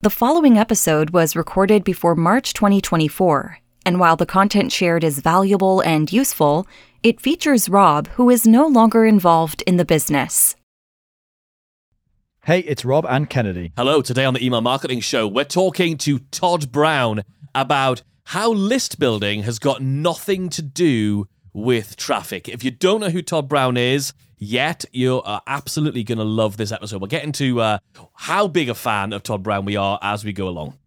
The following episode was recorded before March 2024, and while the content shared is valuable and useful, it features Rob, who is no longer involved in the business. Hey, it's Rob and Kennedy. Hello, today on the Email Marketing Show, we're talking to Todd Brown about how list building has got nothing to do with traffic. If you don't know who Todd Brown is, yet, you are absolutely going to love this episode. We'll get into uh, how big a fan of Todd Brown we are as we go along.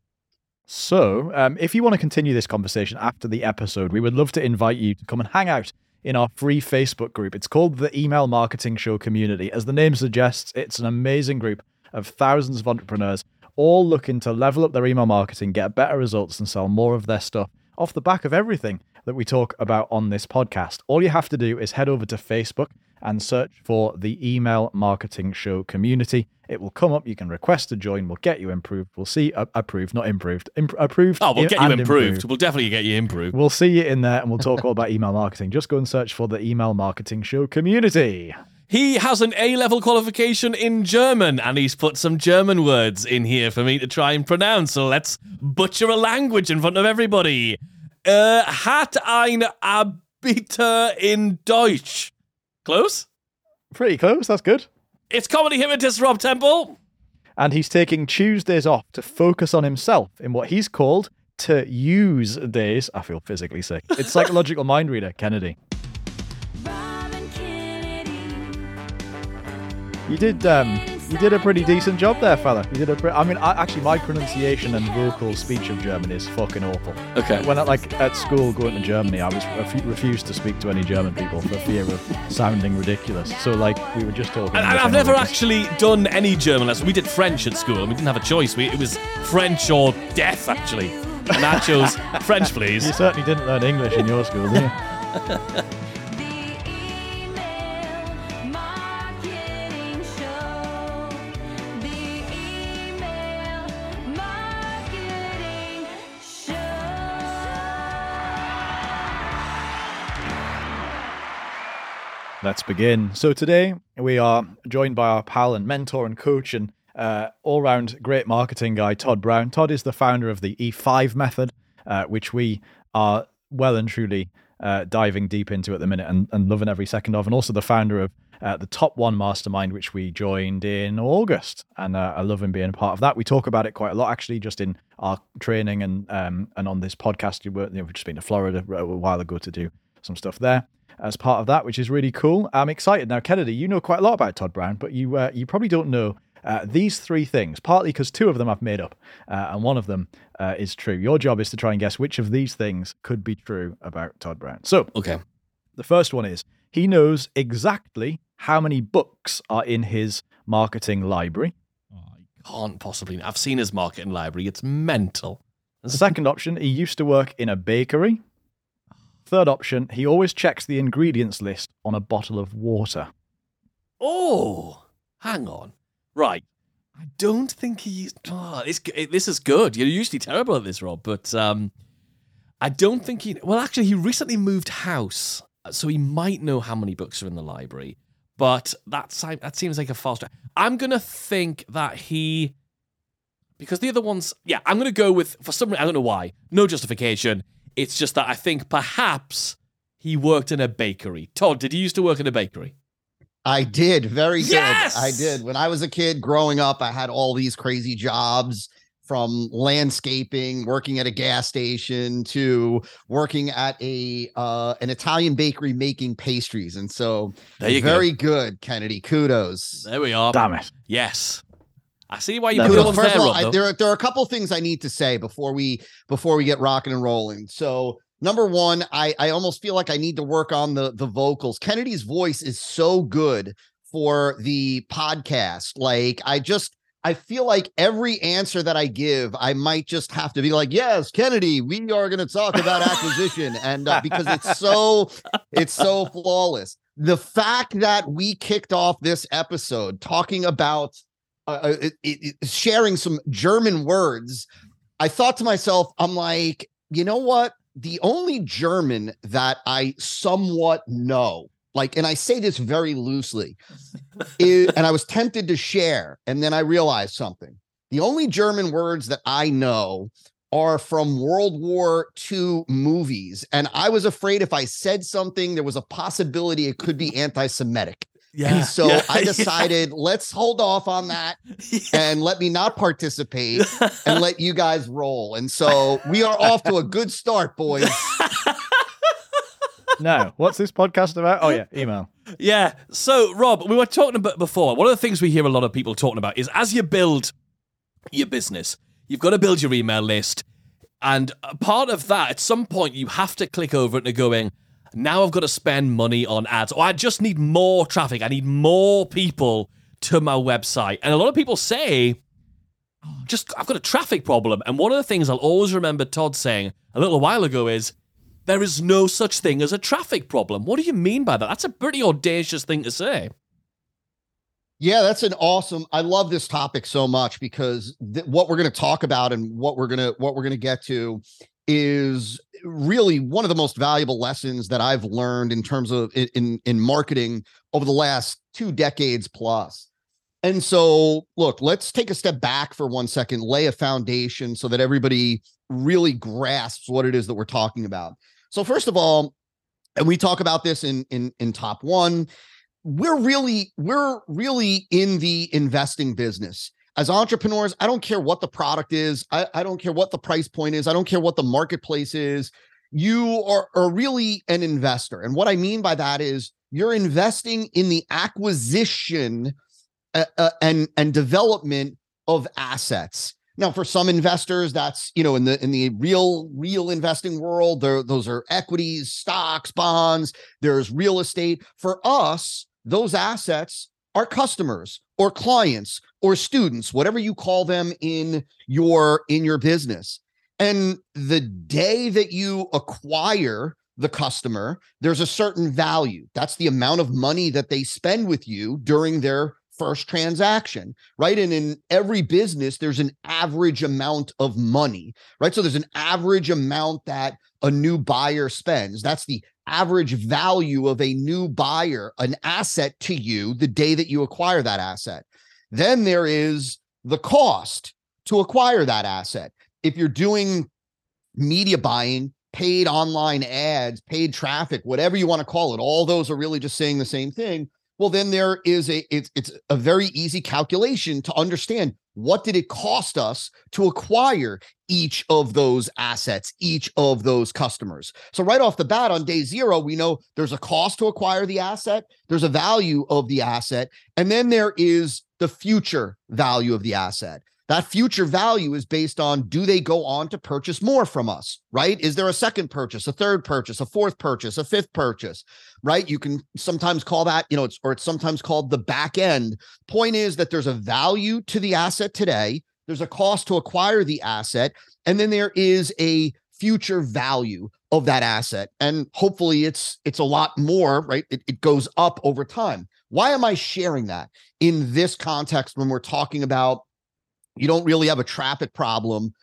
So, um, if you want to continue this conversation after the episode, we would love to invite you to come and hang out in our free Facebook group. It's called the Email Marketing Show Community. As the name suggests, it's an amazing group of thousands of entrepreneurs all looking to level up their email marketing, get better results, and sell more of their stuff off the back of everything that we talk about on this podcast. All you have to do is head over to Facebook and search for the Email Marketing Show community. It will come up. You can request to join. We'll get you improved. We'll see uh, approved, not improved. Imp- approved. Oh, we'll get you improved. improved. We'll definitely get you improved. We'll see you in there and we'll talk all about email marketing. Just go and search for the Email Marketing Show community. He has an A level qualification in German, and he's put some German words in here for me to try and pronounce. So let's butcher a language in front of everybody. Uh, hat ein Abitur in Deutsch. Close? Pretty close. That's good. It's comedy hypnotist Rob Temple. And he's taking Tuesdays off to focus on himself in what he's called to use days. I feel physically sick. It's psychological mind reader, Kennedy. You did um, you did a pretty decent job there, fella. You did a pre- I mean, I, actually, my pronunciation and vocal speech of German is fucking awful. Okay. When I, like at school going to Germany, I was refu- refused to speak to any German people for fear of sounding ridiculous. So like we were just talking. And, and I've never actually done any German lesson. We did French at school, and we didn't have a choice. We, it was French or death, actually. And I chose French, please. You certainly didn't learn English in your school, did you? Let's begin. So today we are joined by our pal and mentor and coach and uh, all-round great marketing guy Todd Brown. Todd is the founder of the E5 method, uh, which we are well and truly uh, diving deep into at the minute and, and loving every second of, and also the founder of uh, the Top One Mastermind, which we joined in August, and uh, I love him being a part of that. We talk about it quite a lot, actually, just in our training and um, and on this podcast. We were, you know, we've just been to Florida a while ago to do some stuff there as part of that, which is really cool. I'm excited now, Kennedy. You know quite a lot about Todd Brown, but you uh, you probably don't know uh, these three things. Partly because two of them I've made up, uh, and one of them uh, is true. Your job is to try and guess which of these things could be true about Todd Brown. So Okay. the first one is he knows exactly how many books are in his marketing library. I can't possibly. I've seen his marketing library. It's mental. The second option, he used to work in a bakery. Third option, he always checks the ingredients list on a bottle of water. Oh, hang on. Right. I don't think he's. Oh, this, this is good. You're usually terrible at this, Rob, but um, I don't think he. Well, actually, he recently moved house, so he might know how many books are in the library. But that that seems like a false. I'm gonna think that he, because the other ones, yeah, I'm gonna go with for some. Reason I don't know why. No justification. It's just that I think perhaps he worked in a bakery. Todd, did he used to work in a bakery? I did. Very good. Yes! I did. When I was a kid growing up, I had all these crazy jobs from landscaping, working at a gas station to working at a uh an Italian bakery making pastries. And so There you go. very good, Kennedy. Kudos. There we are. Damn it. Yes. I see why you No, put no, it on First there, of all, I, there are there are a couple things I need to say before we before we get rocking and rolling. So number one, I I almost feel like I need to work on the the vocals. Kennedy's voice is so good for the podcast. Like I just I feel like every answer that I give, I might just have to be like, "Yes, Kennedy, we are going to talk about acquisition," and uh, because it's so, it's so flawless. The fact that we kicked off this episode talking about uh, it, it, it- sharing some German words, I thought to myself, I'm like, you know what? The only German that I somewhat know, like, and I say this very loosely, is, and I was tempted to share, and then I realized something. The only German words that I know are from World War II movies. And I was afraid if I said something, there was a possibility it could be anti Semitic. Yeah. And so yeah, I decided yeah. let's hold off on that yeah. and let me not participate and let you guys roll. And so we are off to a good start, boys. no, what's this podcast about? Oh, yeah, email. Yeah. So, Rob, we were talking about before. One of the things we hear a lot of people talking about is as you build your business, you've got to build your email list. And part of that, at some point, you have to click over it and going, now I've got to spend money on ads. Or I just need more traffic. I need more people to my website. And a lot of people say, just I've got a traffic problem. And one of the things I'll always remember Todd saying a little while ago is, there is no such thing as a traffic problem. What do you mean by that? That's a pretty audacious thing to say. Yeah, that's an awesome. I love this topic so much because th- what we're going to talk about and what we're going to what we're going to get to is really one of the most valuable lessons that I've learned in terms of in in marketing over the last two decades plus. And so, look, let's take a step back for one second, lay a foundation so that everybody really grasps what it is that we're talking about. So, first of all, and we talk about this in in in top 1, we're really we're really in the investing business as entrepreneurs, I don't care what the product is. I, I don't care what the price point is. I don't care what the marketplace is. You are, are really an investor. And what I mean by that is you're investing in the acquisition uh, uh, and, and development of assets. Now, for some investors, that's you know in the in the real real investing world, those are equities, stocks, bonds. There's real estate. For us, those assets are customers or clients or students whatever you call them in your in your business. And the day that you acquire the customer there's a certain value. That's the amount of money that they spend with you during their first transaction right? And in every business there's an average amount of money right? So there's an average amount that a new buyer spends. That's the average value of a new buyer, an asset to you the day that you acquire that asset. Then there is the cost to acquire that asset. If you're doing media buying, paid online ads, paid traffic, whatever you want to call it, all those are really just saying the same thing. Well, then there is a it's it's a very easy calculation to understand what did it cost us to acquire each of those assets, each of those customers? So, right off the bat on day zero, we know there's a cost to acquire the asset, there's a value of the asset, and then there is the future value of the asset. That future value is based on do they go on to purchase more from us, right? Is there a second purchase, a third purchase, a fourth purchase, a fifth purchase, right? You can sometimes call that, you know, it's or it's sometimes called the back end. Point is that there's a value to the asset today, there's a cost to acquire the asset, and then there is a future value of that asset and hopefully it's it's a lot more right it, it goes up over time why am i sharing that in this context when we're talking about you don't really have a traffic problem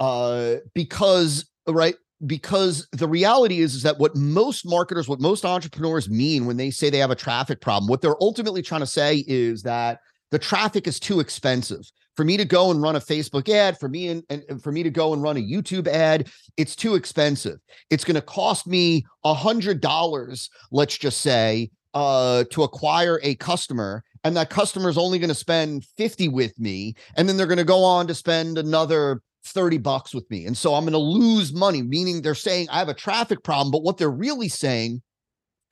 uh, because right because the reality is is that what most marketers what most entrepreneurs mean when they say they have a traffic problem what they're ultimately trying to say is that the traffic is too expensive. For me to go and run a facebook ad for me and, and for me to go and run a youtube ad it's too expensive. It's going to cost me a hundred dollars let's just say uh, to acquire a customer and that customer is only going to spend 50 with me and then they're going to go on to spend another 30 bucks with me and so i'm going to lose money meaning they're saying i have a traffic problem but what they're really saying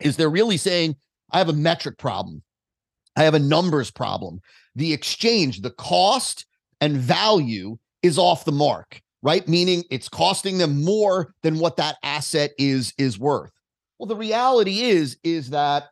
is they're really saying i have a metric problem. I have a numbers problem. The exchange the cost and value is off the mark right? Meaning it's costing them more than what that asset is is worth. Well the reality is is that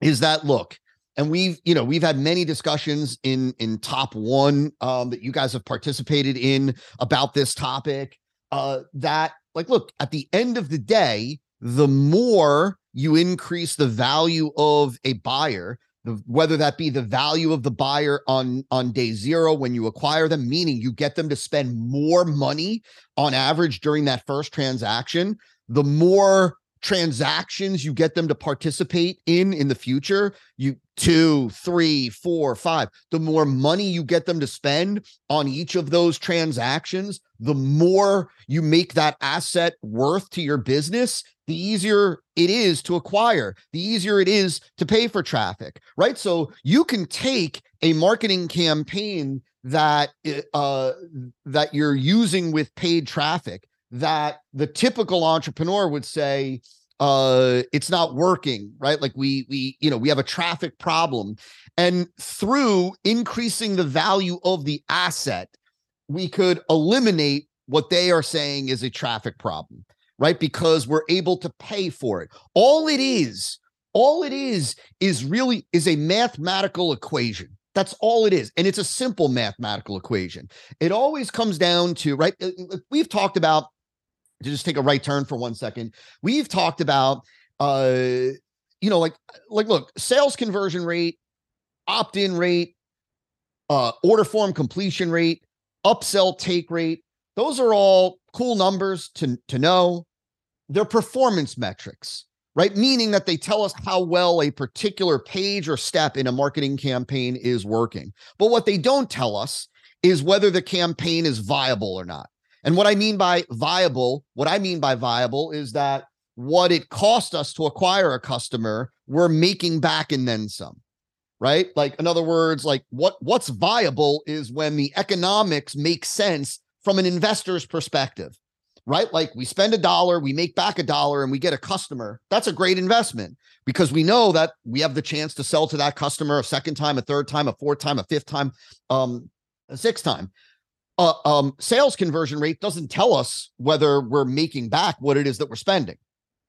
is that look and we've you know we've had many discussions in in top one um, that you guys have participated in about this topic uh, that like look at the end of the day the more you increase the value of a buyer the, whether that be the value of the buyer on on day zero when you acquire them meaning you get them to spend more money on average during that first transaction the more transactions you get them to participate in in the future you two three four five the more money you get them to spend on each of those transactions the more you make that asset worth to your business the easier it is to acquire the easier it is to pay for traffic right? So you can take a marketing campaign that uh that you're using with paid traffic that the typical entrepreneur would say uh it's not working right? Like we we you know we have a traffic problem. And through increasing the value of the asset we could eliminate what they are saying is a traffic problem right? Because we're able to pay for it. All it is all it is is really is a mathematical equation. That's all it is. And it's a simple mathematical equation. It always comes down to right uh, uh, we've talked about to just take a right turn for one second. We've talked about uh you know like like look, sales conversion rate, opt-in rate, uh order form completion rate, upsell take rate. Those are all cool numbers to to know. They're performance metrics, right? Meaning that they tell us how well a particular page or step in a marketing campaign is working. But what they don't tell us is whether the campaign is viable or not. And what I mean by viable, what I mean by viable is that what it cost us to acquire a customer, we're making back and then some. Right? Like in other words, like what what's viable is when the economics make sense from an investor's perspective. Right? Like we spend a dollar, we make back a dollar and we get a customer. That's a great investment because we know that we have the chance to sell to that customer a second time, a third time, a fourth time, a fifth time, um a sixth time uh, um, sales conversion rate doesn't tell us whether we're making back what it is that we're spending,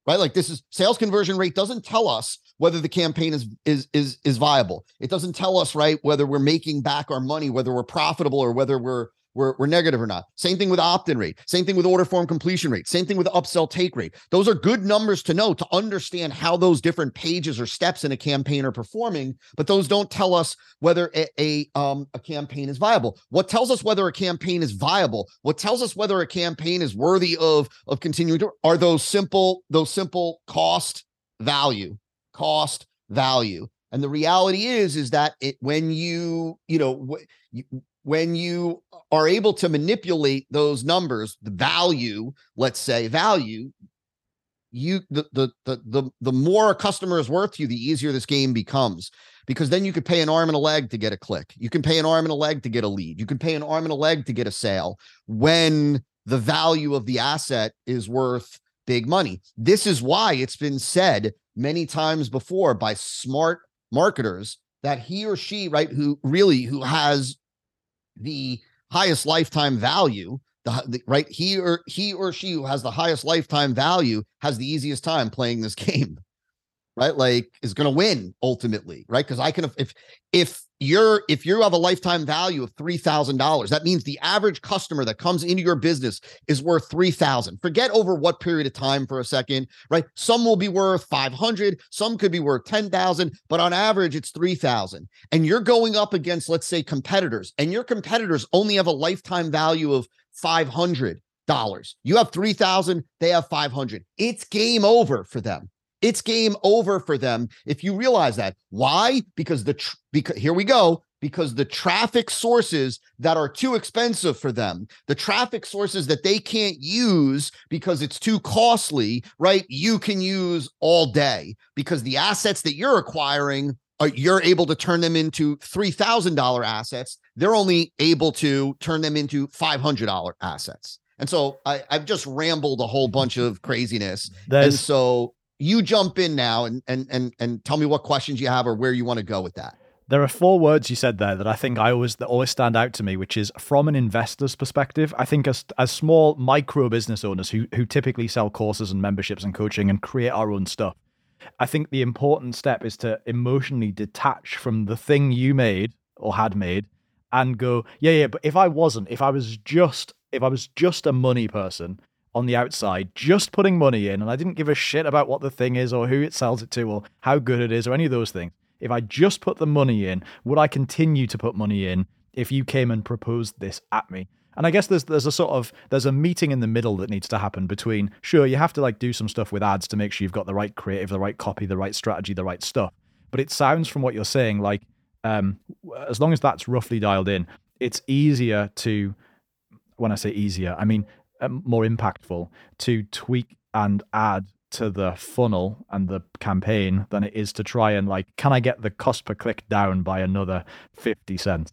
right? Like this is sales conversion rate doesn't tell us whether the campaign is is is is viable. It doesn't tell us right whether we're making back our money, whether we're profitable or whether we're we're, we're negative or not. Same thing with opt-in rate. Same thing with order form completion rate. Same thing with upsell take rate. Those are good numbers to know to understand how those different pages or steps in a campaign are performing. But those don't tell us whether a, a um a campaign is viable. What tells us whether a campaign is viable? What tells us whether a campaign is worthy of of continuing to are those simple those simple cost value cost value. And the reality is, is that it when you, you know, you, when you are able to manipulate those numbers, the value, let's say value, you the the the the, the more a customer is worth you, the easier this game becomes. Because then you could pay an arm and a leg to get a click. You can pay an arm and a leg to get a lead. You can pay an arm and a leg to get a sale when the value of the asset is worth big money. This is why it's been said many times before by smart marketers that he or she, right, who really who has the highest lifetime value the, the, right he or he or she who has the highest lifetime value has the easiest time playing this game right? Like is going to win ultimately right? Because i can if if you're if you have a lifetime value of $3000 that means the average customer that comes into your business is worth 3000 forget over what period of time for a second right? Some will be worth 500 some could be worth 10000 but on average it's 3000 and you're going up against let's say competitors and your competitors only have a lifetime value of 500 dollars. You have 3000 they have 500 it's game over for them it's game over for them if you realize that. Why? Because the tr- because here we go because the traffic sources that are too expensive for them, the traffic sources that they can't use because it's too costly, right? You can use all day because the assets that you're acquiring are, you're able to turn them into $3,000 assets. They're only able to turn them into $500 assets. And so I, have just rambled a whole bunch of craziness. There's, and so you jump in now and and and and tell me what questions you have or where you want to go with that. There are four words you said there that I think I always that always stand out to me, which is from an investor's perspective. I think as as small micro business owners who who typically sell courses and memberships and coaching and create our own stuff, I think the important step is to emotionally detach from the thing you made or had made and go, yeah, yeah, but if I wasn't, if I was just if I was just a money person, on the outside, just putting money in, and I didn't give a shit about what the thing is or who it sells it to or how good it is or any of those things. If I just put the money in, would I continue to put money in if you came and proposed this at me? And I guess there's there's a sort of there's a meeting in the middle that needs to happen between sure you have to like do some stuff with ads to make sure you've got the right creative, the right copy, the right strategy, the right stuff. But it sounds from what you're saying like um, as long as that's roughly dialed in, it's easier to when I say easier, I mean um, more impactful to tweak and add to the funnel and the campaign than it is to try and like can I get the cost per click down by another 50 cents?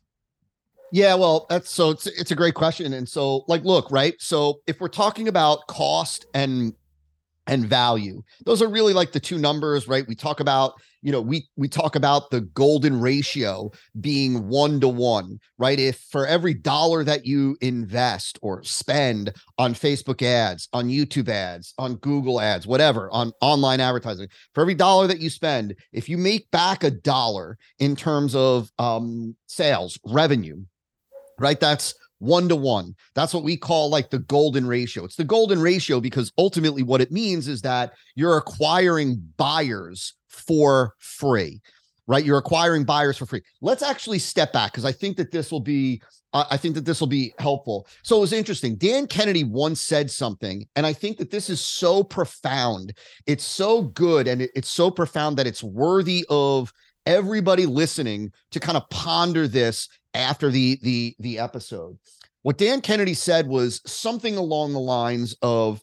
Yeah, well, that's so it's it's a great question. And so like look, right? So if we're talking about cost and and value, those are really like the two numbers, right? We talk about you know we we talk about the golden ratio being one to one right? If for every dollar that you invest or spend on facebook ads on youtube ads on google ads whatever on online advertising for every dollar that you spend if you make back a dollar in terms of um, sales revenue right? That's one to one. That's what we call like the golden ratio. It's the golden ratio because ultimately what it means is that you're acquiring buyers for free, right? You're acquiring buyers for free. Let's actually step back because I think that this will be uh, I think that this will be helpful. So it was interesting. Dan Kennedy once said something, and I think that this is so profound. It's so good and it, it's so profound that it's worthy of everybody listening to kind of ponder this after the the the episode. What Dan Kennedy said was something along the lines of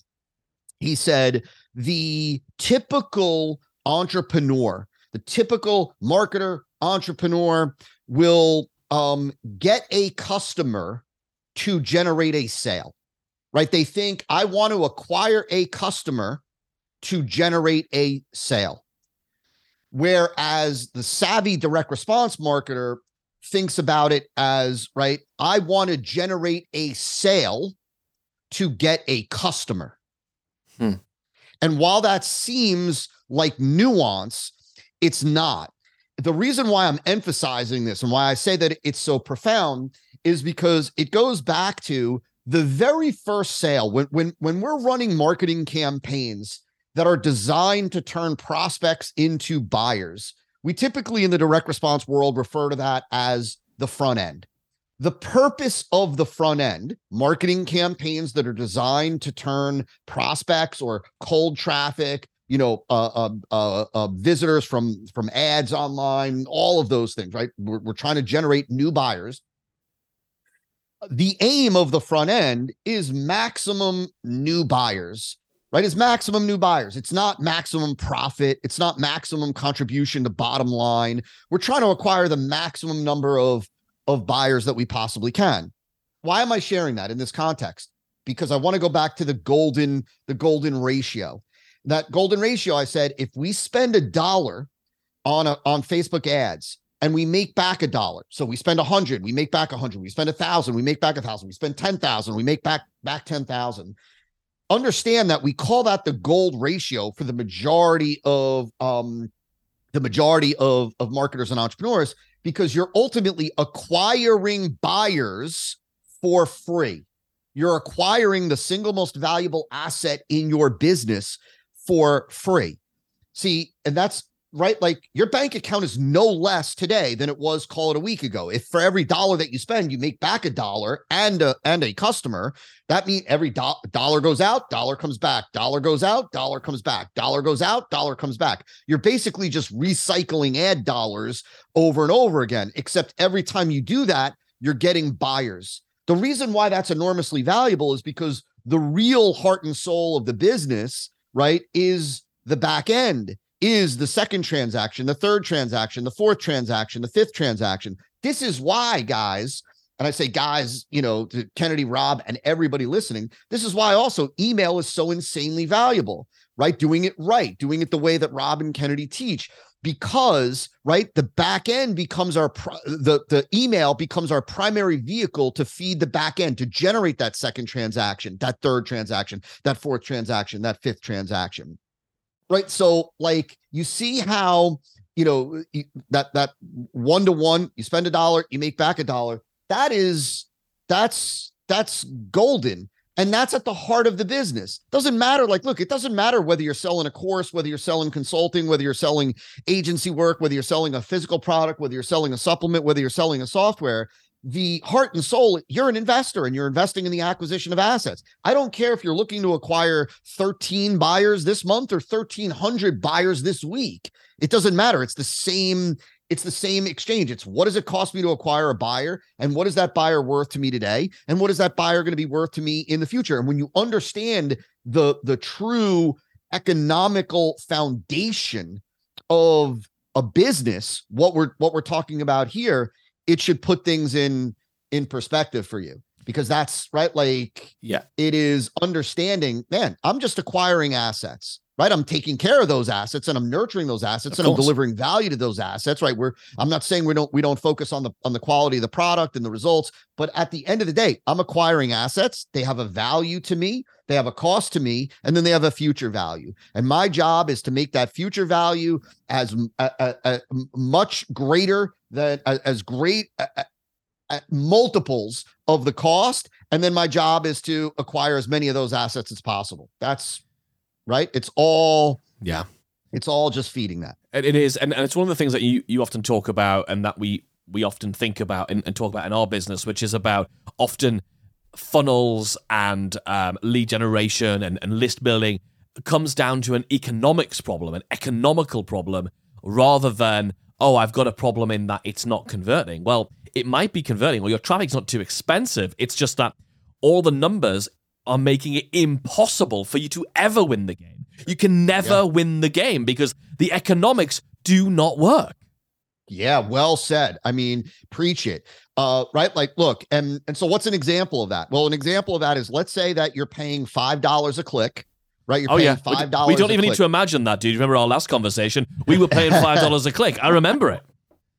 he said the typical entrepreneur, the typical marketer entrepreneur will um, get a customer to generate a sale, right? They think I want to acquire a customer to generate a sale. Whereas the savvy direct response marketer thinks about it as, right, I want to generate a sale to get a customer. Hmm. And while that seems like nuance, it's not. The reason why I'm emphasizing this and why I say that it's so profound is because it goes back to the very first sale when when when we're running marketing campaigns that are designed to turn prospects into buyers. We typically in the direct response world refer to that as the front end. The purpose of the front end, marketing campaigns that are designed to turn prospects or cold traffic, you know, uh, uh, uh, uh visitors from from ads online, all of those things, right? We're, we're trying to generate new buyers. The aim of the front end is maximum new buyers right? Is maximum new buyers. It's not maximum profit. It's not maximum contribution to bottom line. We're trying to acquire the maximum number of, of buyers that we possibly can. Why am I sharing that in this context? Because I want to go back to the golden, the golden ratio. That golden ratio, I said, if we spend a dollar on a, on Facebook ads and we make back a dollar. So we spend a hundred, we make back a hundred. We spend a thousand, we make back a thousand. We spend ten thousand, we make back back ten thousand understand that we call that the gold ratio for the majority of um the majority of of marketers and entrepreneurs because you're ultimately acquiring buyers for free. You're acquiring the single most valuable asset in your business for free. See and that's right? Like your bank account is no less today than it was call it a week ago. If for every dollar that you spend, you make back a dollar and a and a customer, that means every do- dollar goes out, dollar comes back, dollar goes out, dollar comes back, dollar goes out, dollar comes back. You're basically just recycling ad dollars over and over again, except every time you do that, you're getting buyers. The reason why that's enormously valuable is because the real heart and soul of the business, right, is the back end is the second transaction, the third transaction, the fourth transaction, the fifth transaction. This is why, guys, and I say guys, you know, to Kennedy, Rob, and everybody listening, this is why also email is so insanely valuable, right? Doing it right, doing it the way that Rob and Kennedy teach. Because right, the back end becomes our the the email becomes our primary vehicle to feed the back end to generate that second transaction, that third transaction, that fourth transaction, that fifth transaction right? So like you see how you know that that one to one, you spend a dollar, you make back a dollar. That is that's that's golden. And that's at the heart of the business. Doesn't matter. Like, look, it doesn't matter whether you're selling a course, whether you're selling consulting, whether you're selling agency work, whether you're selling a physical product, whether you're selling a supplement, whether you're selling a software. The heart and soul, you're an investor and you're investing in the acquisition of assets. I don't care if you're looking to acquire 13 buyers this month or 1300 buyers this week. It doesn't matter. It's the same it's the same exchange. It's what does it cost me to acquire a buyer and what is that buyer worth to me today and what is that buyer going to be worth to me in the future? And when you understand the the true economical foundation of a business, what we're what we're talking about here, it should put things in in perspective for you because that's right? Like yeah. it is understanding man i'm just acquiring assets right? I'm taking care of those assets and i'm nurturing those assets Of and i'm delivering value to those assets right? We're i'm not saying we don't we don't focus on the on the quality of the product and the results but at the end of the day i'm acquiring assets. They have a value to me. They have a cost to me and then they have a future value. And my job is to make that future value as a much greater than as great a- a- a- multiples of the cost. And then my job is to acquire as many of those assets as possible. That's right it's all yeah it's all just feeding that It, it is, and, and it's one of the things that you, you often talk about, and that we we often think about and, and talk about in our business, which is about often funnels and um, lead generation and, and list building comes down to an economics problem, an economical problem, rather than oh, I've got a problem in that it's not converting. Well, it might be converting, or your traffic's not too expensive. It's just that all the numbers are making it impossible for you to ever win the game. You can never Yeah. win the game because the economics do not work. Yeah, well said. I mean, preach it. Uh, right? Like, look, and and so what's an example of that? Well, an example of that is let's say that you're paying five dollars a click, right? You're oh paying yeah, five we, dollars. we don't even need to imagine that, dude. Remember our last conversation? We were paying five dollars a click. I remember it.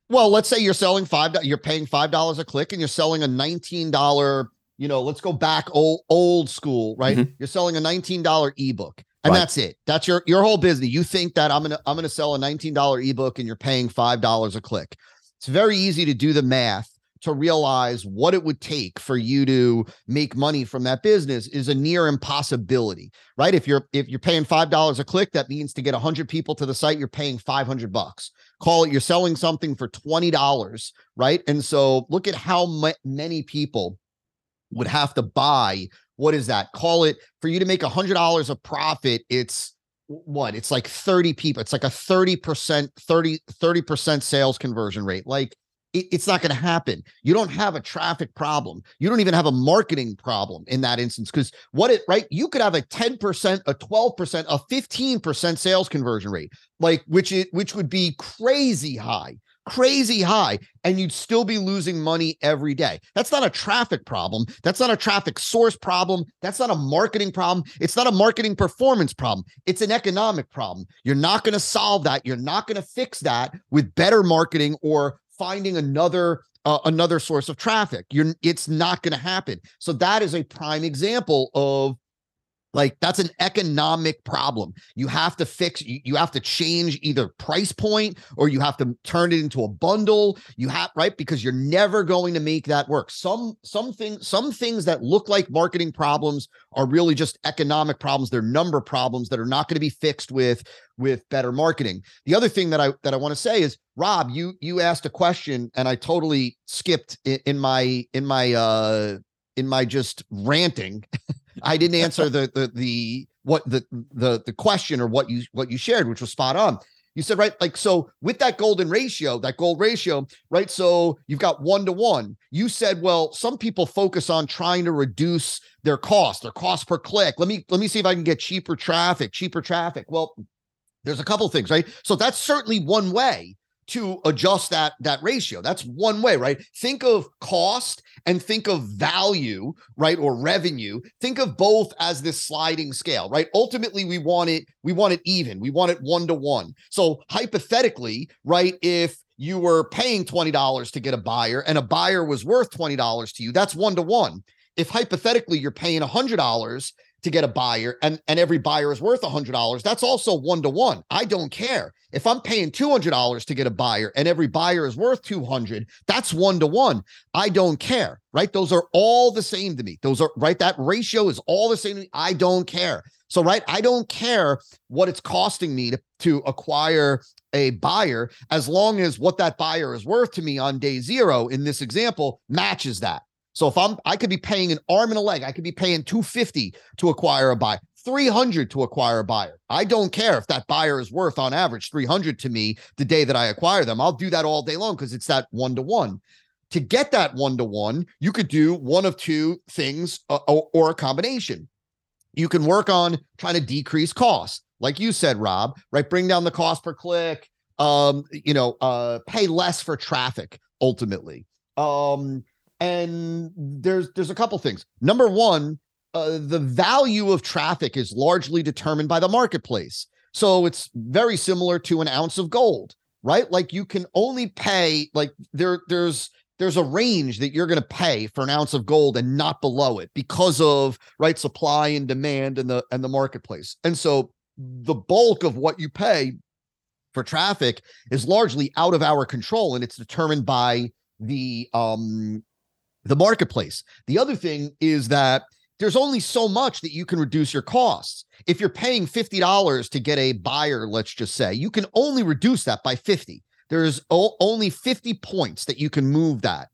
Well, let's say you're selling five. You're paying five dollars a click, and you're selling a nineteen dollar. You know, let's go back old old school, right? You're selling a nineteen dollar ebook, and Mm-hmm. Right. that's it. That's your your whole business. You think that I'm gonna I'm gonna sell a nineteen dollar ebook, and you're paying five dollars a click. It's very easy to do the math to realize what it would take for you to make money from that business is a near impossibility, right? If you're if you're paying five dollars a click, that means to get hundred people to the site, you're paying five hundred bucks. Call it you're selling something for twenty dollars, right? And so look at how ma- many people would have to buy. What is that? Call it for you to make a hundred dollars of profit. It's what? It's like 30 people. It's like a 30%, 30, 30% sales conversion rate. Like it- it's not going to happen. You don't have a traffic problem. You don't even have a marketing problem in that instance. Because what it right, you could have a 10%, a 12%, a 15% sales conversion rate, like which it which would be crazy high, crazy high, and you'd still be losing money every day. That's not a traffic problem. That's not a traffic source problem. That's not a marketing problem. It's not a marketing performance problem. It's an economic problem. You're not going to solve that. You're not going to fix that with better marketing or finding another uh, another source of traffic. You're it's not going to happen. So that is a prime example of like that's an economic problem. You have to fix you, have to change either price point or you have to turn it into a bundle. You have right because you're never going to make that work. Some some things some things that look like marketing problems are really just economic problems. They're number problems that are not going to be fixed with with better marketing. The other thing that I that I want to say is Rob, you you asked a question and I totally skipped in, in my in my uh in my just ranting. I didn't answer the the the what the the the question or what you what you shared, which was spot on. You said right, like so with that golden ratio, that gold ratio, right? So you've got one to one. You said, well, some people focus on trying to reduce their cost, their cost per click. Let me let me see if I can get cheaper traffic, cheaper traffic. Well, there's a couple things, right? So that's certainly one way to adjust that that ratio. That's one way, right? Think of cost and think of value, right? Or revenue. Think of both as this sliding scale, right? Ultimately, we want it, we want it even. We want it one to one. So hypothetically, right, if you were paying $20 to get a buyer and a buyer was worth $20 to you, that's one to one. If hypothetically you're paying $100 to get a buyer and and every buyer is worth $100 that's also one to one. I don't care. If i'm paying $200 to get a buyer and every buyer is worth 200 that's one to one. I don't care right? Those are all the same to me. Those are right? That ratio is all the same i don't care. So right i don't care what it's costing me to, to acquire a buyer as long as what that buyer is worth to me on day zero in this example matches that so if I'm, I could be paying an arm and a leg. I could be paying 250 to acquire a buyer, 300 to acquire a buyer. I don't care if that buyer is worth on average 300 to me the day that I acquire them. I'll do that all day long because it's that one to one. To get that one to one, you could do one of two things uh, or a combination. You can work on trying to decrease costs, like you said, Rob. Right, bring down the cost per click. Um, you know, uh, pay less for traffic ultimately. Um, and there's there's a couple things. Number one, uh, the value of traffic is largely determined by the marketplace. So it's very similar to an ounce of gold, right? Like you can only pay like there there's there's a range that you're going to pay for an ounce of gold and not below it because of right supply and demand and the and the marketplace. And so the bulk of what you pay for traffic is largely out of our control and it's determined by the um the marketplace. The other thing is that there's only so much that you can reduce your costs. If you're paying $50 to get a buyer, let's just say, you can only reduce that by 50. There's o- only 50 points that you can move that.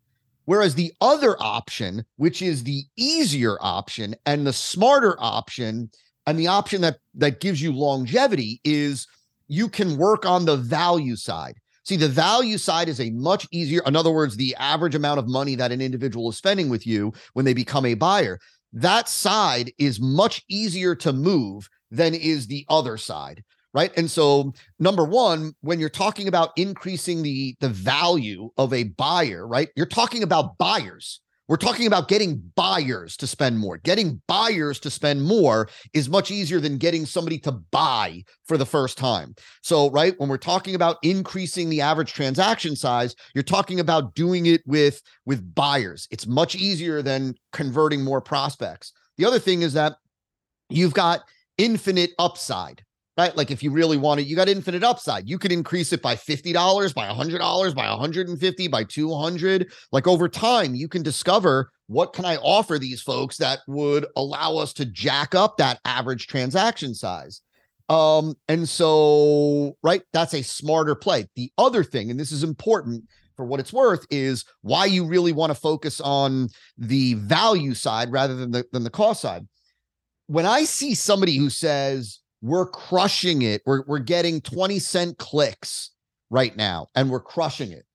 Whereas the other option, which is the easier option and the smarter option, and the option that that gives you longevity is you can work on the value side. See, the value side is a much easier, in other words, the average amount of money that an individual is spending with you when they become a buyer. That side is much easier to move than is the other side right and so number one when you're talking about increasing the the value of a buyer right you're talking about buyers we're talking about getting buyers to spend more. Getting buyers to spend more is much easier than getting somebody to buy for the first time. So, right, when we're talking about increasing the average transaction size, you're talking about doing it with with buyers. It's much easier than converting more prospects. The other thing is that you've got infinite upside right? Like if you really want it, you got infinite upside. You could increase it by $50, by $100, by 150, by 200. Like over time, you can discover what can I offer these folks that would allow us to jack up that average transaction size. Um, and so, right, that's a smarter play. The other thing, and this is important for what it's worth, is why you really want to focus on the value side rather than the than the cost side. When I see somebody who says, we're crushing it. We're we're getting 20 cent clicks right now and we're crushing it.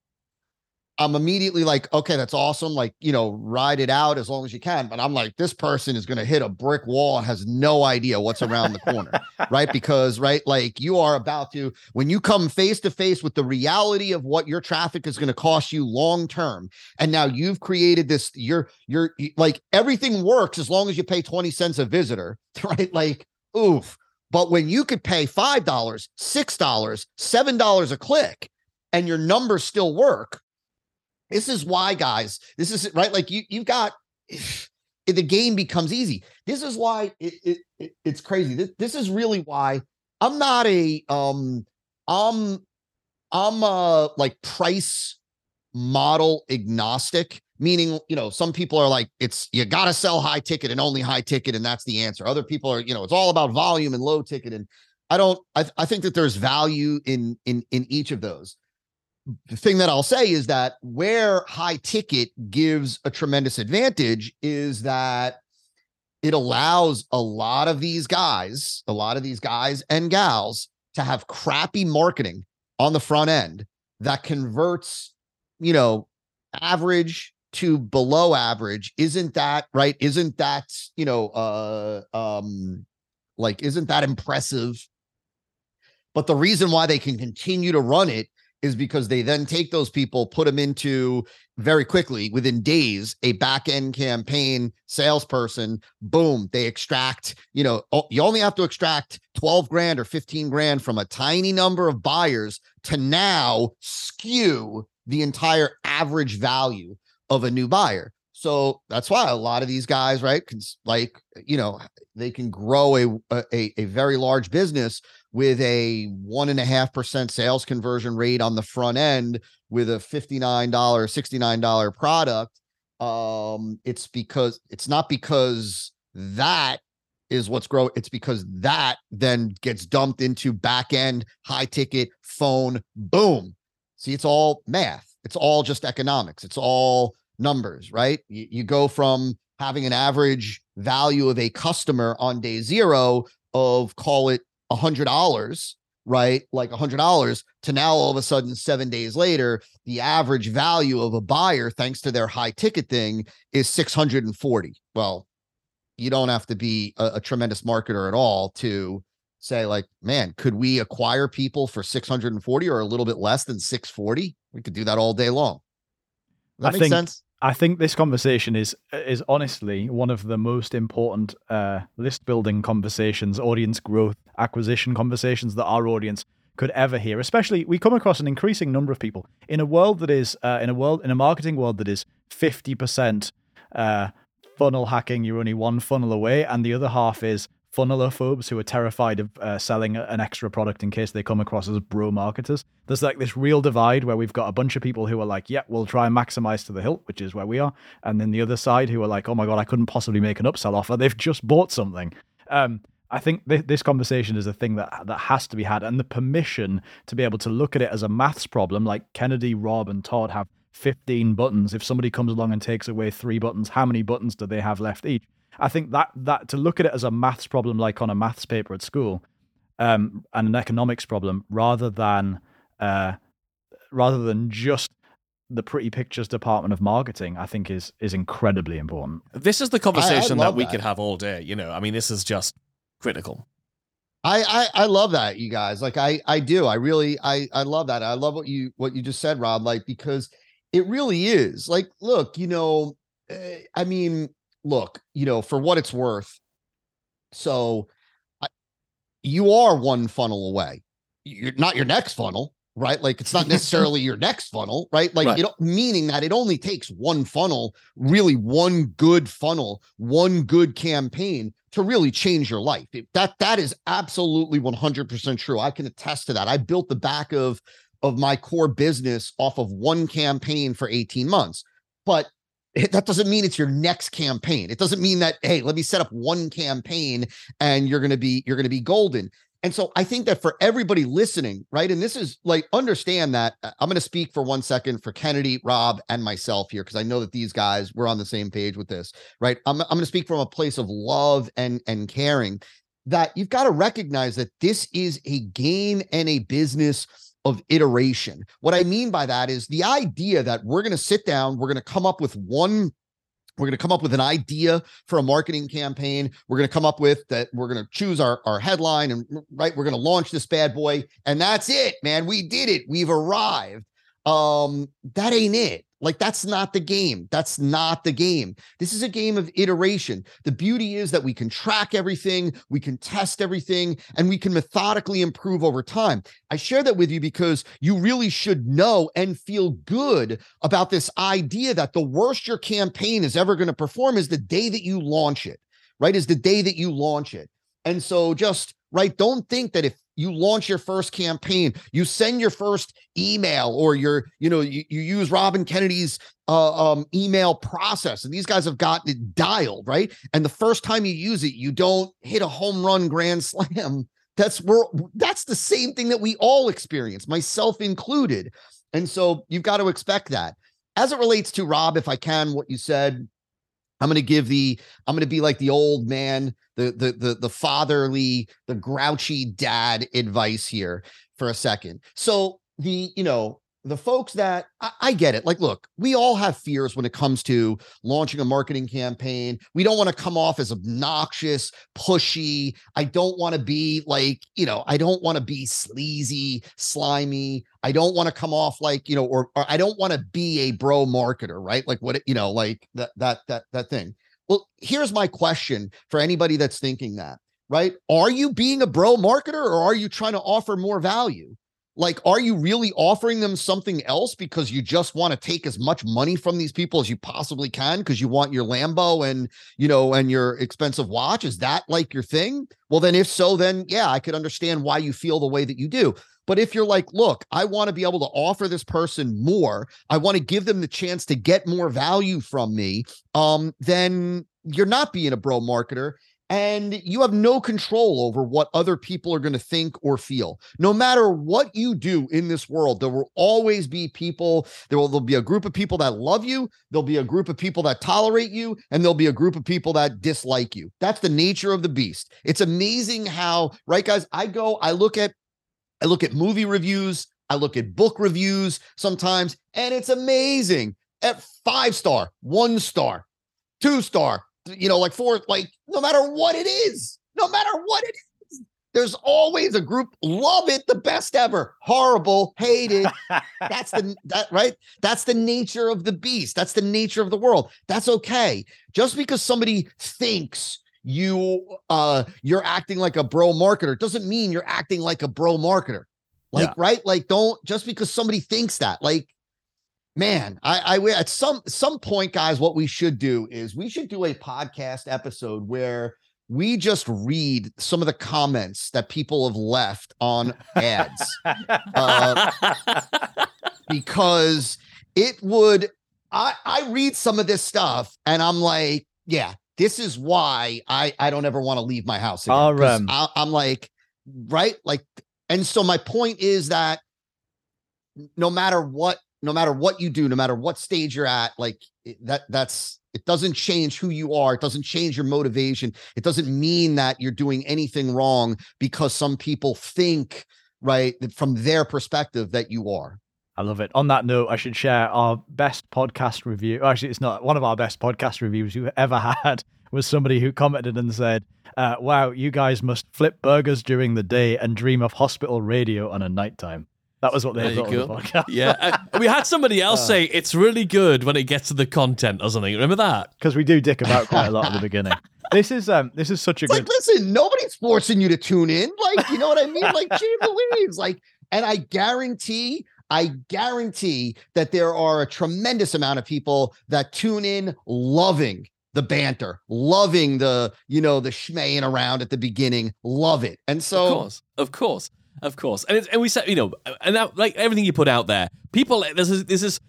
I'm immediately like, okay, that's awesome. Like, you know, ride it out as long as you can. But I'm like, this person is going to hit a brick wall and has no idea what's around the corner, right? Because, right, like you are about to, when you come face to face with the reality of what your traffic is going to cost you long term, and now you've created this, you're, you're like, everything works as long as you pay 20 cents a visitor, right? Like, oof but when you could pay $5, $6, $7 a click and your numbers still work, this is why, guys, this is right. Like you, you've got the game becomes easy. This is why it, it, it, it's crazy. This, this is really why I'm not a um I'm I'm a like price model agnostic meaning you know some people are like it's you got to sell high ticket and only high ticket and that's the answer. Other people are you know it's all about volume and low ticket and i don't i, I think that there's value in in in each of those. The thing that i'll say is that where high ticket gives a tremendous advantage is that it allows a lot of these guys a lot of these guys and gals to have crappy marketing on the front end that converts you know average to below average isn't that right? Isn't that you know uh um like isn't that impressive? But the reason why they can continue to run it is because they then take those people put them into very quickly within days a back end campaign salesperson boom they extract you know you only have to extract 12 grand or 15 grand from a tiny number of buyers to now skew the entire average value of a new buyer. So that's why a lot of these guys, right, can like you know they can grow a a, a very large business with a one and a half percent sales conversion rate on the front end with a fifty nine dollar, sixty nine dollar product. Um, it's because it's not because that is what's growing. It's because that then gets dumped into back end, high ticket, phone, boom. See, it's all math. It's all just economics. It's all numbers, right? You, you go from having an average value of a customer on day zero of call it a hundred dollars, right? Like a hundred dollars to now all of a sudden, seven days later, the average value of a buyer, thanks to their high ticket thing, is 640. Well, you don't have to be a, a tremendous marketer at all to say like man could we acquire people for 640 or a little bit less than 640 we could do that all day long Does that I make think, sense I think this conversation is is honestly one of the most important uh, list building conversations, audience growth, acquisition conversations that our audience could ever hear. Especially, we come across an increasing number of people in a world that is uh, in a world in a marketing world that is fifty percent uh, funnel hacking. You're only one funnel away, and the other half is funnelophobes who are terrified of uh, selling an extra product in case they come across as bro marketers. There's like this real divide where we've got a bunch of people who are like, yeah, we'll try and maximize to the hilt, which is where we are. And then the other side who are like, oh my God, I couldn't possibly make an upsell offer. They've just bought something. Um, I think th- this conversation is a thing that that has to be had, and the permission to be able to look at it as a maths problem, like Kennedy, Rob, and Todd have 15 buttons. If somebody comes along and takes away three buttons, how many buttons do they have left each? I think that that to look at it as a maths problem, like on a maths paper at school, um, and an economics problem, rather than uh, rather than just the pretty pictures department of marketing, I think is is incredibly important. This is the conversation that love we that. could have all day. You know, I mean, this is just critical. I, I I love that you guys like I I do I really I I love that I love what you what you just said Rob like because it really is like look you know eh, I mean look you know for what it's worth so I, you are one funnel away. You're not your next funnel right? Like it's not necessarily your next funnel right? Like Right. you know meaning that it only takes one funnel really one good funnel one good campaign to really change your life. It- that that is absolutely 100% true. I can attest to that. I built the back of of my core business off of one campaign for 18 months but it- that doesn't mean it's your next campaign it doesn't mean that hey let me set up one campaign and you're going to be you're going to be golden and so I think that for everybody listening, right? And this is like, understand that uh, I'm going to speak for one second for Kennedy, Rob, and myself here, because I know that these guys, we're on the same page with this, right? I'm, I'm going to speak from a place of love and, and caring that you've got to recognize that this is a game and a business of iteration. What I mean by that is the idea that we're going to sit down, we're going to come up with one we're going to come up with an idea for a marketing campaign. We're going to come up with that. We're going to choose our, our headline and right. We're going to launch this bad boy. And that's it, man. We did it. We've arrived. Um, that ain't it. Like that's not the game. That's not the game. This is a game of iteration. The beauty is that we can track everything, we can test everything, and we can methodically improve over time. I share that with you because you really should know and feel good about this idea that the worst your campaign is ever going to perform is the day that you launch it, right? Is the day that you launch it. And so just right, don't think that if you launch your first campaign, you send your first email or your, you know, you, you use Rob and Kennedy's uh, um, email process, and these guys have gotten it dialed, right? And the first time you use it, you don't hit a home run grand slam. That's we're that's the same thing that we all experience, myself included. And so you've got to expect that. As it relates to Rob, if I can, what you said, I'm going to give the I'm going to be like the old man, the the the the fatherly, the grouchy dad advice here for a second. So the you know the folks that I, I get it. Like, look, we all have fears when it comes to launching a marketing campaign. We don't want to come off as obnoxious, pushy. I don't want to be like, you know, I don't want to be sleazy, slimy. I don't want to come off like, you know, or, or I don't want to be a bro marketer, right? Like what, you know, like that, that, that, that thing. Well, here's my question for anybody that's thinking that, right? Are you being a bro marketer or are you trying to offer more value? Like are you really offering them something else because you just want to take as much money from these people as you possibly can because you want your lambo and you know and your expensive watch? Is that like your thing? Well then if so then yeah i could understand why you feel the way that you do. But if you're like look i want to be able to offer this person more. I want to give them the chance to get more value from me um then you're not being a bro marketer and you have no control over what other people are going to think or feel. No matter what you do in this world, there will always be people. There will there'll be a group of people that love you. There'll be a group of people that tolerate you, and there'll be a group of people that dislike you. That's the nature of the beast. It's amazing how, right, guys? I go, I look at, I look at movie reviews, I look at book reviews sometimes, and it's amazing. At five star, one star, two star, you know, like for like no matter what it is, no matter what it is, there's always a group love it, the best ever, horrible, hate it. That's the that right. That's the nature of the beast. That's the nature of the world. That's okay. Just because somebody thinks you uh you're acting like a bro marketer doesn't mean you're acting like a bro marketer. Like yeah. right, like don't just because somebody thinks that, like man i i at some some point guys what we should do is we should do a podcast episode where we just read some of the comments that people have left on ads. Uh, because it would i i read some of this stuff and i'm like yeah this is why i i don't ever want to leave my house again, Our, um, I, i'm like right? Like and so my point is that no matter what no matter what you do, no matter what stage you're at, like that, that's it doesn't change who you are. It doesn't change your motivation. It doesn't mean that you're doing anything wrong because some people think, right, from their perspective that you are. I love it. On that note, I should share our best podcast review. Actually, it's not one of our best podcast reviews you ever had was somebody who commented and said, uh, Wow, you guys must flip burgers during the day and dream of hospital radio on a nighttime. That was what they thought of the podcast. yeah, we had somebody else uh, say it's really good when it gets to the content or something. Remember that? Because we do dick about quite a lot at the beginning. This is um, this is such a it's good. Like, listen, nobody's forcing you to tune in. Like, you know what I mean? Like, gee Louise, like, and I guarantee I guarantee that there are a tremendous amount of people that tune in loving the banter, loving the, you know, the schmaying around at the beginning, love it. And so, of course, of course. Of course, and and we said you know, and that, like everything you put out there, people. This is this is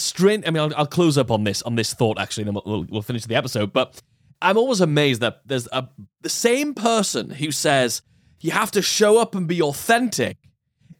strange. I mean, I'll, I'll, close up on this on this thought actually, and then we'll, we'll finish the episode. But I'm always amazed that there's a the same person who says you have to show up and be authentic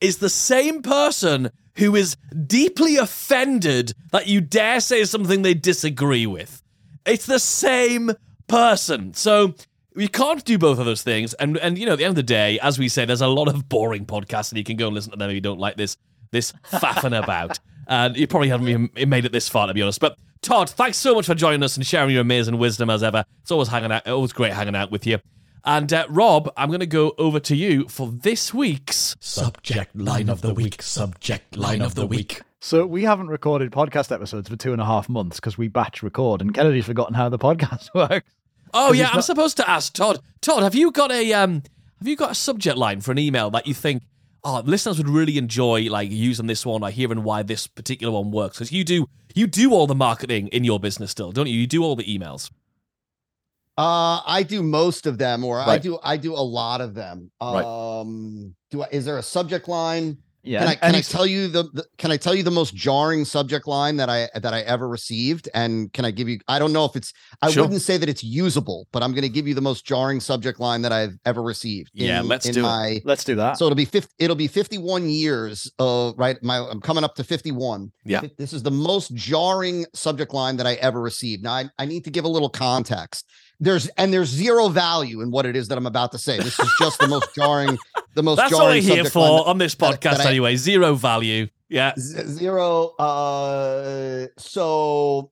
is the same person who is deeply offended that you dare say something they disagree with. It's the same person. So you can't do both of those things. And and you know, at the end of the day, as we say, there's a lot of boring podcasts, and you can go and listen to them if you don't like this this faffing about. And you probably haven't made it this far, to be honest. But Todd, thanks so much for joining us and sharing your amazing wisdom as ever. It's always hanging out, always great hanging out with you. And uh, Rob, I'm going to go over to you for this week's subject line of the week. Subject line of the week. So we haven't recorded podcast episodes for two and a half months because we batch record, and Kennedy's forgotten how the podcast works. Oh yeah, I'm not- supposed to ask Todd. Todd, have you got a um, have you got a subject line for an email that you think oh listeners would really enjoy like using this one or hearing why this particular one works? Because you do you do all the marketing in your business still, don't you? You do all the emails. Uh, I do most of them, or right. I do I do a lot of them. Um, do I, is there a subject line? Yeah. Can I can I tell you the, the, can I tell you the most jarring subject line that I that I ever received? And can I give you I don't know if it's I sure. wouldn't say that it's usable, but I'm gonna give you the most jarring subject line that I've ever received. In, yeah, let's do my, it. Let's do that. So it'll be 50 it'll be 51 years of right. My I'm coming up to 51. Yeah. This is the most jarring subject line that I ever received. Now I, I need to give a little context there's and there's zero value in what it is that I'm about to say. This is just the most jarring the most That's what we're here for on this podcast that, that anyway. I, Zero value. Yeah. Zero. Uh, so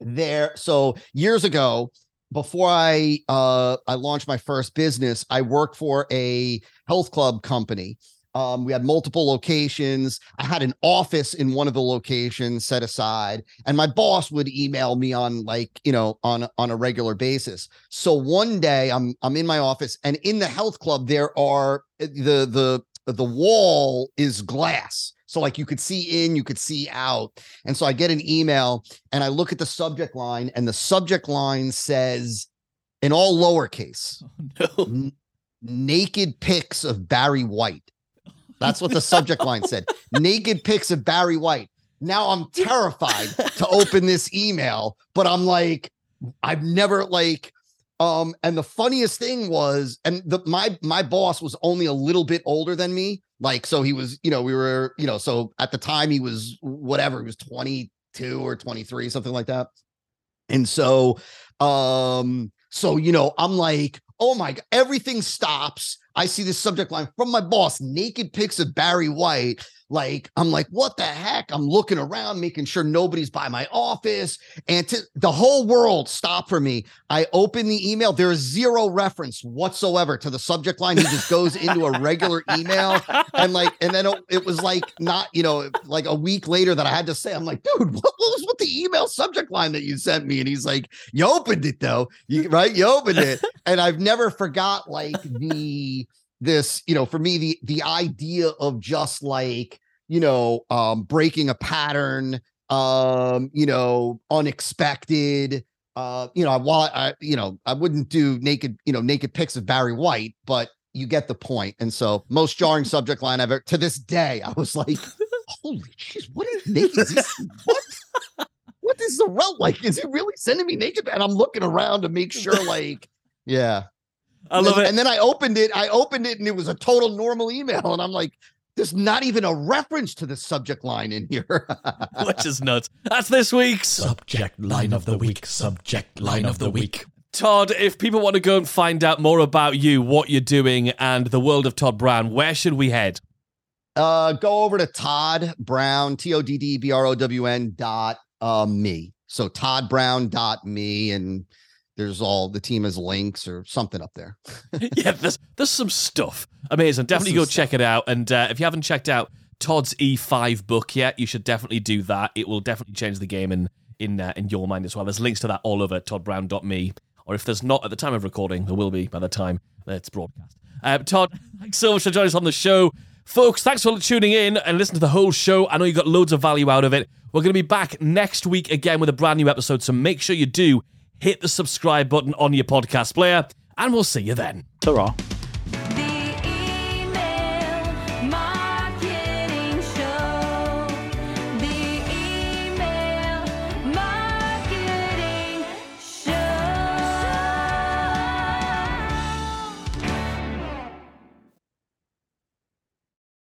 there. So years ago, before I uh I launched my first business, I worked for a health club company um, we had multiple locations. I had an office in one of the locations set aside, and my boss would email me on like you know on on a regular basis. So one day I'm I'm in my office, and in the health club there are eh, the the the wall is glass. So like you could see in, you could see out. And so I get an email and I look at the subject line and the subject line says in all lowercase, No. n- naked pics of Barry White. That's what the subject line said. Naked pics of Barry White. Now I'm terrified to open this email, but I'm like, I've never like um and the funniest thing was and the my my boss was only a little bit older than me. Like so he was, you know, we were, you know, so at the time he was whatever, he was 22 or 23, something like that. And so um so you know, I'm like, oh my god, everything stops. I see this subject line from my boss, naked pics of Barry White. Like, I'm like, what the heck? I'm looking around, making sure nobody's by my office. And to, the whole world stopped for me. I open the email. There is zero reference whatsoever to the subject line. He just goes into a regular email. And like, and then it, it was like not, you know, like a week later that I had to say, I'm like, dude, what, what was with the email subject line that you sent me? And he's like, you opened it though. You right, you opened it. And I've never forgot like the this, you know, for me, the the idea of just like, you know, um, breaking a pattern, um, you know, unexpected. Uh, you know, while I, you know, I wouldn't do naked, you know, naked pics of Barry White, but you get the point. And so, most jarring subject line ever to this day, I was like, "Holy jeez, what is naked? What? What is the route like? Is he really sending me naked?" And I'm looking around to make sure, like, yeah. I And love then- it. And then I opened it. I opened it, and it was a total normal email. And I'm like, "There's not even a reference to the subject line in here." Which is nuts. That's this week's. Subject line of the week. Subject line of the week. Todd, if people want to go and find out more about you, what you're doing, and the world of Todd Brown, where should we head? uh go over to Todd Brown, T O D D B R O W N dot uh, me. So Todd Brown dot me, and there's all the team has links or something up there. yeah, there's there's some stuff. Amazing. Definitely go check it out. And uh, if you haven't checked out Todd's E5 book yet, you should definitely do that. It will definitely change the game in in uh, in your mind as well. There's links to that all over toddbrown.me. Or if there's not at the time of recording, there will be by the time it's broadcast. Uh, Todd, thanks so much for joining us on the show. Folks, thanks for tuning in and listening to the whole show. I know you got loads of value out of it. We're going to be back next week again with a brand new episode, so make sure you do hit the subscribe button on your podcast player, and we'll see you then. Ta-ra.